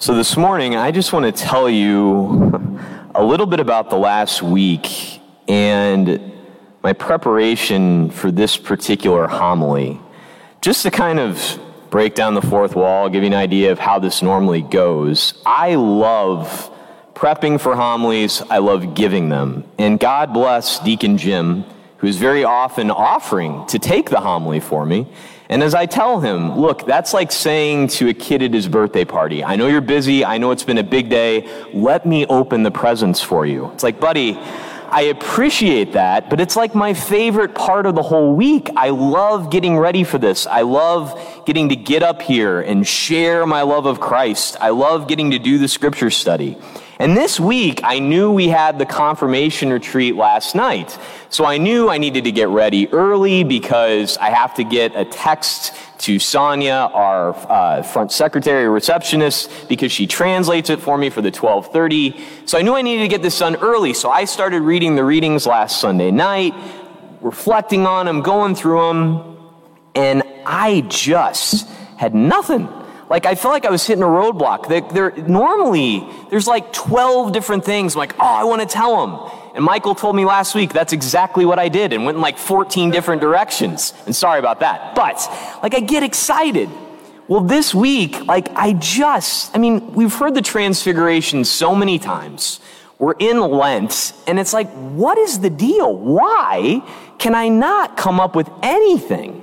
So, this morning, I just want to tell you a little bit about the last week and my preparation for this particular homily. Just to kind of break down the fourth wall, give you an idea of how this normally goes. I love prepping for homilies, I love giving them. And God bless Deacon Jim, who's very often offering to take the homily for me. And as I tell him, look, that's like saying to a kid at his birthday party, I know you're busy. I know it's been a big day. Let me open the presents for you. It's like, buddy, I appreciate that, but it's like my favorite part of the whole week. I love getting ready for this. I love getting to get up here and share my love of Christ. I love getting to do the scripture study. And this week, I knew we had the confirmation retreat last night. So I knew I needed to get ready early because I have to get a text to Sonia, our uh, front secretary receptionist, because she translates it for me for the 1230. So I knew I needed to get this done early. So I started reading the readings last Sunday night, reflecting on them, going through them, and I just had nothing. Like I felt like I was hitting a roadblock. There, normally, there's like 12 different things. I'm like, oh, I want to tell them. And Michael told me last week that's exactly what I did and went in like 14 different directions. And sorry about that. But like I get excited. Well, this week, like I just, I mean, we've heard the transfiguration so many times. We're in Lent, and it's like, what is the deal? Why can I not come up with anything?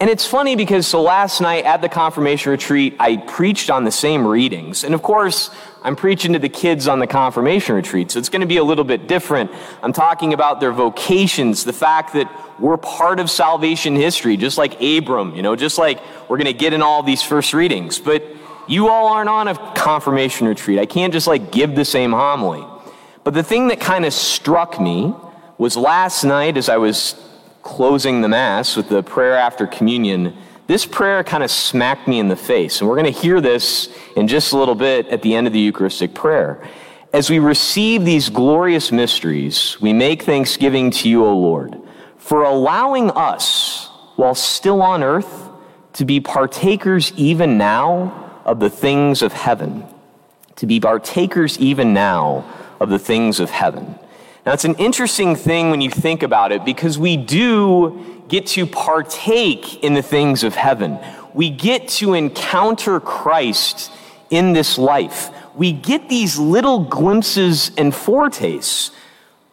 And it's funny because so last night at the confirmation retreat, I preached on the same readings. And of course, I'm preaching to the kids on the confirmation retreat, so it's going to be a little bit different. I'm talking about their vocations, the fact that we're part of salvation history, just like Abram, you know, just like we're going to get in all these first readings. But you all aren't on a confirmation retreat. I can't just like give the same homily. But the thing that kind of struck me was last night as I was closing the Mass with the prayer after communion, this prayer kind of smacked me in the face. And we're going to hear this in just a little bit at the end of the Eucharistic prayer. As we receive these glorious mysteries, we make thanksgiving to you, O Lord, for allowing us, while still on earth, to be partakers even now of the things of heaven. To be partakers even now of the things of heaven. Now, it's an interesting thing when you think about it because we do get to partake in the things of heaven. We get to encounter Christ in this life. We get these little glimpses and foretastes.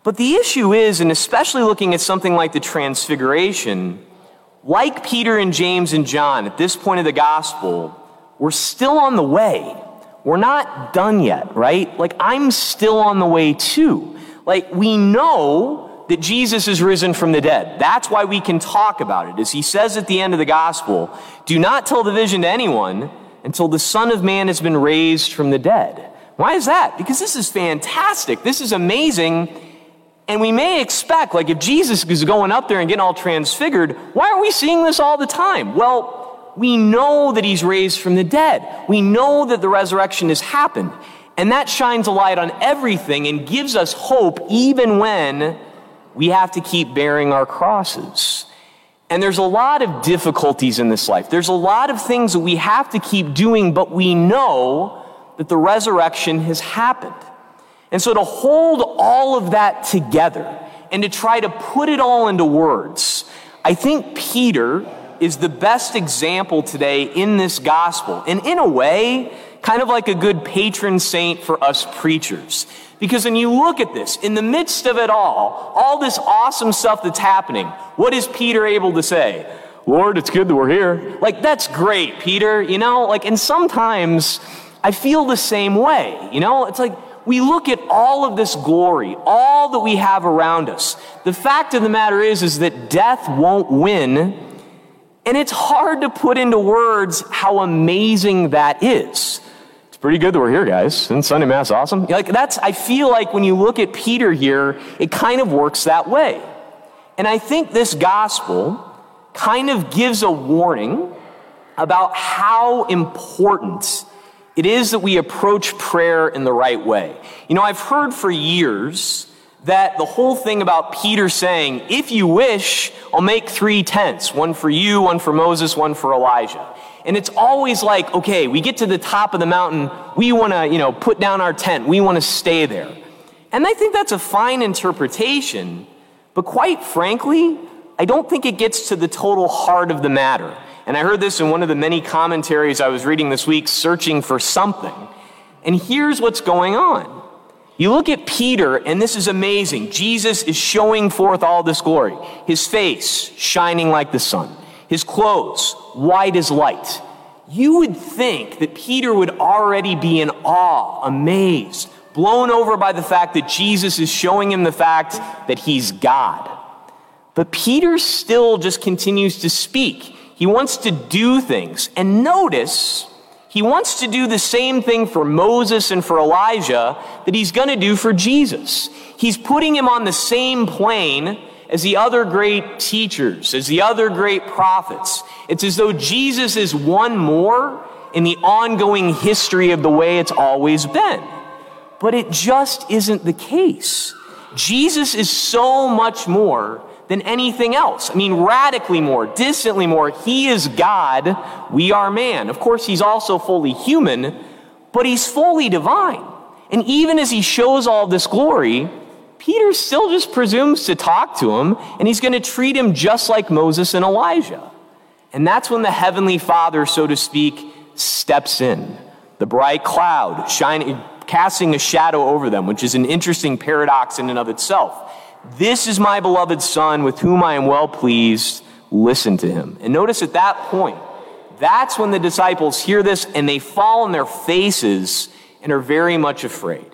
But the issue is, and especially looking at something like the Transfiguration, like Peter and James and John at this point of the gospel, we're still on the way. We're not done yet, right? Like, I'm still on the way too. Like, we know that Jesus is risen from the dead. That's why we can talk about it. As he says at the end of the gospel, do not tell the vision to anyone until the Son of Man has been raised from the dead. Why is that? Because this is fantastic. This is amazing. And we may expect, like, if Jesus is going up there and getting all transfigured, why are we seeing this all the time? Well, we know that he's raised from the dead. We know that the resurrection has happened. And that shines a light on everything and gives us hope even when we have to keep bearing our crosses. And there's a lot of difficulties in this life. There's a lot of things that we have to keep doing, but we know that the resurrection has happened. And so to hold all of that together and to try to put it all into words, I think Peter is the best example today in this gospel. And in a way, kind of like a good patron saint for us preachers. Because when you look at this, in the midst of it all, all this awesome stuff that's happening, what is Peter able to say? Lord, it's good that we're here. Like, that's great, Peter, you know? Like, and sometimes I feel the same way, you know? It's like, we look at all of this glory, all that we have around us. The fact of the matter is, is that death won't win. And it's hard to put into words how amazing that is. Pretty good that we're here, guys. Isn't Sunday Mass awesome? Like that's, I feel like when you look at Peter here, it kind of works that way. And I think this gospel kind of gives a warning about how important it is that we approach prayer in the right way. You know, I've heard for years that the whole thing about Peter saying, if you wish, I'll make three tents one for you, one for Moses, one for Elijah. And it's always like, okay, we get to the top of the mountain, we want to, you know, put down our tent, we want to stay there. And I think that's a fine interpretation, but quite frankly, I don't think it gets to the total heart of the matter. And I heard this in one of the many commentaries I was reading this week, searching for something. And here's what's going on. You look at Peter, and this is amazing. Jesus is showing forth all this glory. His face shining like the sun, his clothes white as light. You would think that Peter would already be in awe, amazed, blown over by the fact that Jesus is showing him the fact that he's God. But Peter still just continues to speak. He wants to do things. And notice, he wants to do the same thing for Moses and for Elijah that he's going to do for Jesus. He's putting him on the same plane as the other great teachers, as the other great prophets. It's as though Jesus is one more in the ongoing history of the way it's always been. But it just isn't the case. Jesus is so much more than anything else. I mean, radically more, distantly more. He is God, we are man. Of course, he's also fully human, but he's fully divine. And even as he shows all this glory, Peter still just presumes to talk to him, and he's going to treat him just like Moses and Elijah. And that's when the Heavenly Father, so to speak, steps in. The bright cloud shining, casting a shadow over them, which is an interesting paradox in and of itself. This is my beloved Son with whom I am well pleased. Listen to him. And notice at that point, that's when the disciples hear this and they fall on their faces and are very much afraid.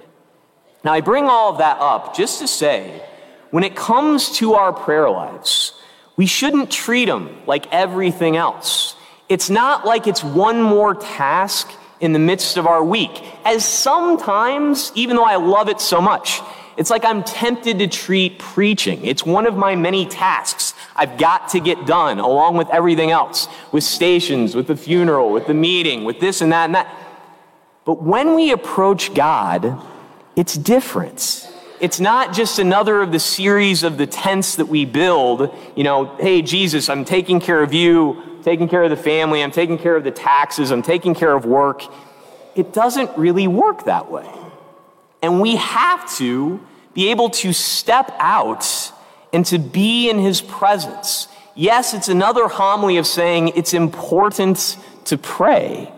Now, I bring all of that up just to say, when it comes to our prayer lives, we shouldn't treat them like everything else. It's not like it's one more task in the midst of our week, as sometimes, even though I love it so much, it's like I'm tempted to treat preaching. It's one of my many tasks I've got to get done along with everything else, with stations, with the funeral, with the meeting, with this and that and that. But when we approach God, it's different. It's not just another of the series of the tents that we build. You know, hey, Jesus, I'm taking care of you, taking care of the family, I'm taking care of the taxes, I'm taking care of work. It doesn't really work that way. And we have to be able to step out and to be in his presence. Yes, it's another homily of saying it's important to pray.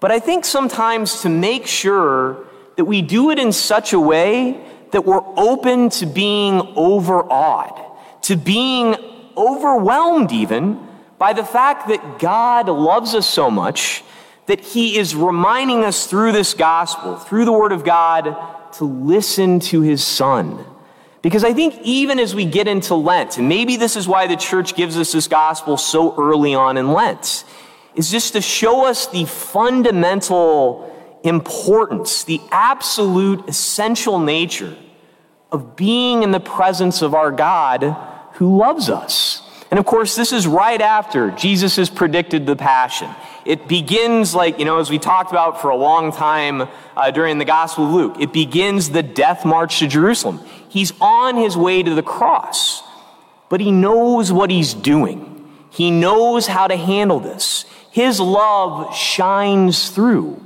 But I think sometimes to make sure that we do it in such a way that we're open to being overawed, to being overwhelmed even by the fact that God loves us so much that he is reminding us through this gospel, through the word of God, to listen to his son. Because I think even as we get into Lent, and maybe this is why the church gives us this gospel so early on in Lent, is just to show us the fundamental importance, the absolute essential nature of being in the presence of our God who loves us. And of course, this is right after Jesus has predicted the passion. It begins like, you know, as we talked about for a long time uh, during the Gospel of Luke, it begins the death march to Jerusalem. He's on his way to the cross, but he knows what he's doing. He knows how to handle this. His love shines through.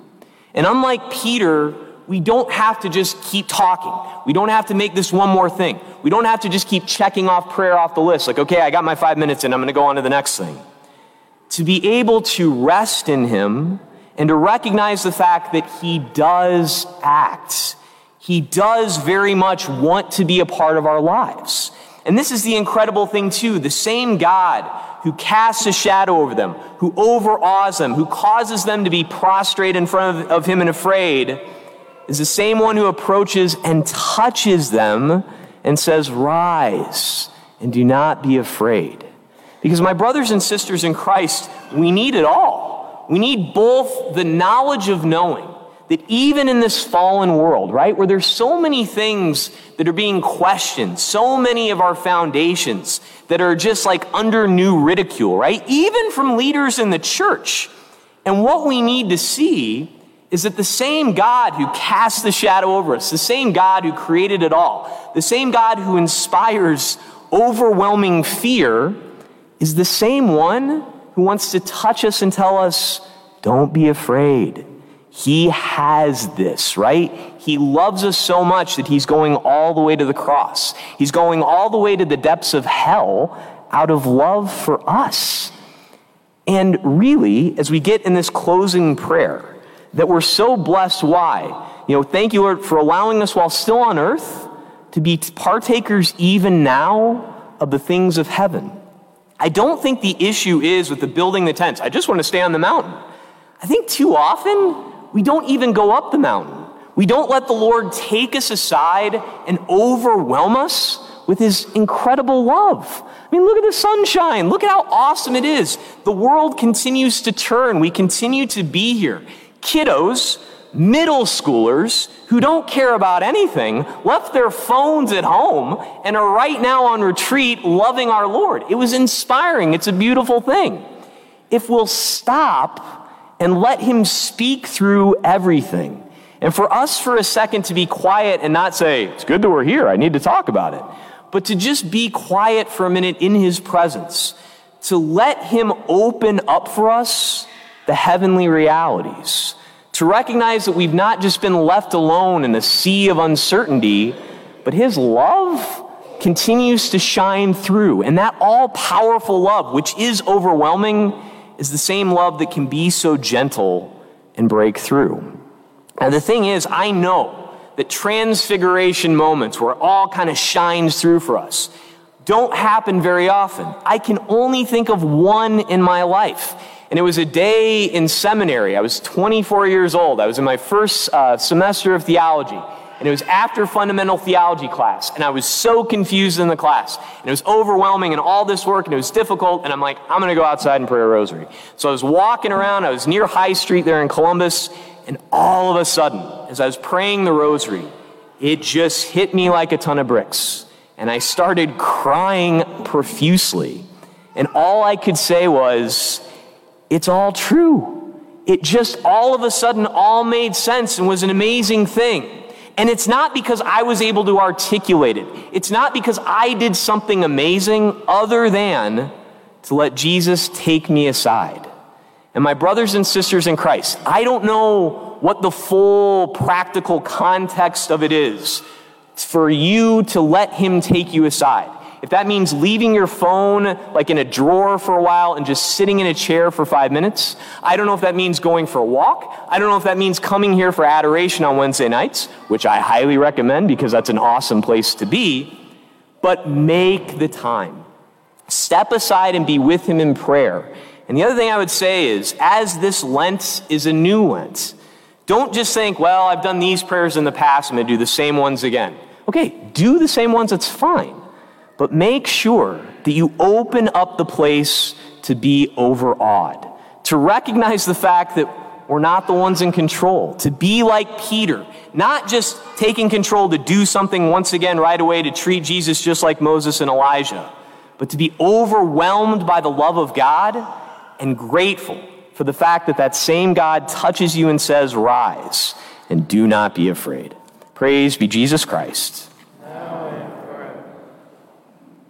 And unlike Peter, we don't have to just keep talking. We don't have to make this one more thing. We don't have to just keep checking off prayer off the list. Like, okay, I got my five minutes and I'm going to go on to the next thing to be able to rest in Him and to recognize the fact that He does act. He does very much want to be a part of our lives. And this is the incredible thing, too. The same God who casts a shadow over them, who overawes them, who causes them to be prostrate in front of, of Him and afraid, is the same one who approaches and touches them and says, Rise and do not be afraid. Because, my brothers and sisters in Christ, we need it all. We need both the knowledge of knowing that even in this fallen world, right, where there's so many things that are being questioned, so many of our foundations that are just like under new ridicule, right, even from leaders in the church. And what we need to see is that the same God who casts the shadow over us, the same God who created it all, the same God who inspires overwhelming fear, is the same one who wants to touch us and tell us, don't be afraid. He has this, right? He loves us so much that he's going all the way to the cross. He's going all the way to the depths of hell out of love for us. And really, as we get in this closing prayer, that we're so blessed. Why? You know, thank you, Lord, for allowing us while still on earth to be partakers even now of the things of heaven. I don't think the issue is with the building the tents. I just want to stay on the mountain. I think too often we don't even go up the mountain. We don't let the Lord take us aside and overwhelm us with his incredible love. I mean, look at the sunshine. Look at how awesome it is. The world continues to turn. We continue to be here. Kiddos, middle schoolers who don't care about anything, left their phones at home and are right now on retreat loving our Lord. It was inspiring. It's a beautiful thing. If we'll stop and let Him speak through everything. And for us for a second to be quiet and not say, it's good that we're here, I need to talk about it, but to just be quiet for a minute in His presence, to let Him open up for us the heavenly realities, to recognize that we've not just been left alone in a sea of uncertainty, but His love continues to shine through. And that all powerful love, which is overwhelming, is the same love that can be so gentle and break through. And the thing is, I know that transfiguration moments where it all kind of shines through for us don't happen very often. I can only think of one in my life. And it was a day in seminary. I was 24 years old. I was in my first uh, semester of theology and it was after fundamental theology class, and I was so confused in the class, and it was overwhelming and all this work, and it was difficult, and I'm like, I'm gonna go outside and pray a rosary. So I was walking around, I was near High Street there in Columbus, and all of a sudden, as I was praying the rosary, it just hit me like a ton of bricks, and I started crying profusely. And all I could say was, It's all true. It just all of a sudden all made sense and was an amazing thing. And it's not because I was able to articulate it. It's not because I did something amazing other than to let Jesus take me aside. And my brothers and sisters in Christ, I don't know what the full practical context of it is for you to let him take you aside if that means leaving your phone like in a drawer for a while and just sitting in a chair for five minutes, I don't know if that means going for a walk. I don't know if that means coming here for adoration on Wednesday nights, which I highly recommend because that's an awesome place to be. But make the time. Step aside and be with Him in prayer. And the other thing I would say is, as this Lent is a new Lent, don't just think, well, I've done these prayers in the past, I'm going to do the same ones again. Okay, do the same ones, it's fine. But make sure that you open up the place to be overawed, to recognize the fact that we're not the ones in control, to be like Peter, not just taking control to do something once again right away to treat Jesus just like Moses and Elijah, but to be overwhelmed by the love of God and grateful for the fact that that same God touches you and says, Rise and do not be afraid. Praise be Jesus Christ.